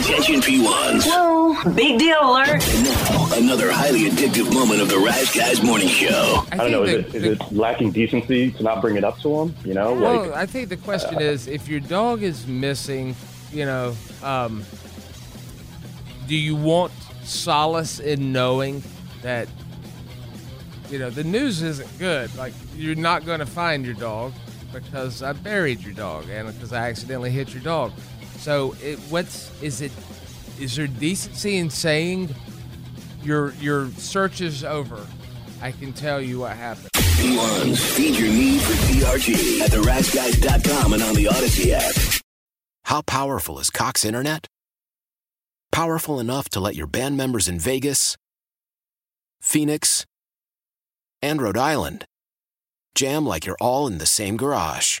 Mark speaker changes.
Speaker 1: Attention P1s.
Speaker 2: Whoa, big deal alert.
Speaker 1: And now, another highly addictive moment of the Rise Guys Morning Show.
Speaker 3: I don't know. Is it, is it lacking decency to not bring it up to them? You know,
Speaker 4: Well,
Speaker 3: like
Speaker 4: I think the question is if your dog is missing, you know, um, do you want solace in knowing that, you know, the news isn't good? Like, you're not going to find your dog because I buried your dog and because I accidentally hit your dog. So, it, what's, is it, is there decency in saying your, your search is over? I can tell you what happened.
Speaker 1: P1s, feed your need for TRT at theriseguys.com and on the Odyssey app.
Speaker 5: How powerful is Cox Internet? Powerful enough to let your band members in Vegas, Phoenix, and Rhode Island jam like you're all in the same garage.